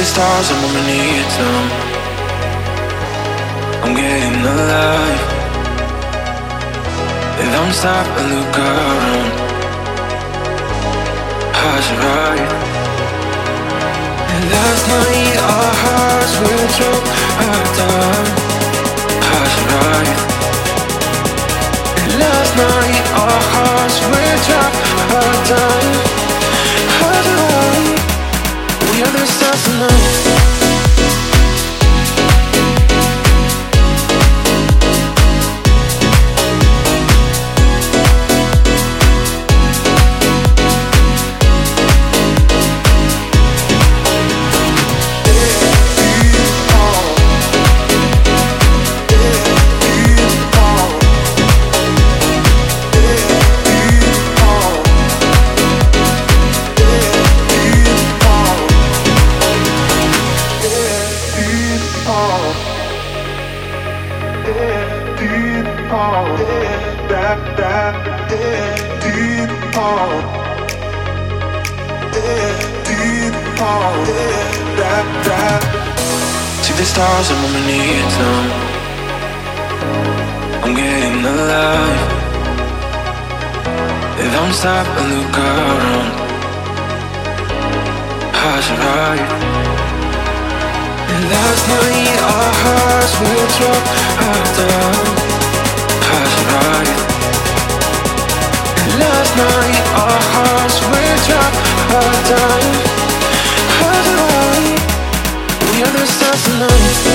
the stars, I'm we need them. I'm getting alive. They I'm stop and look around. How's it right? And last night our hearts were drunk down. How's it to lose the tonight. See the stars and when we need them. I'm getting alive. They don't stop and look around. How's it right? And last night our hearts will drop out last night our hearts. How's it? We are the stars tonight.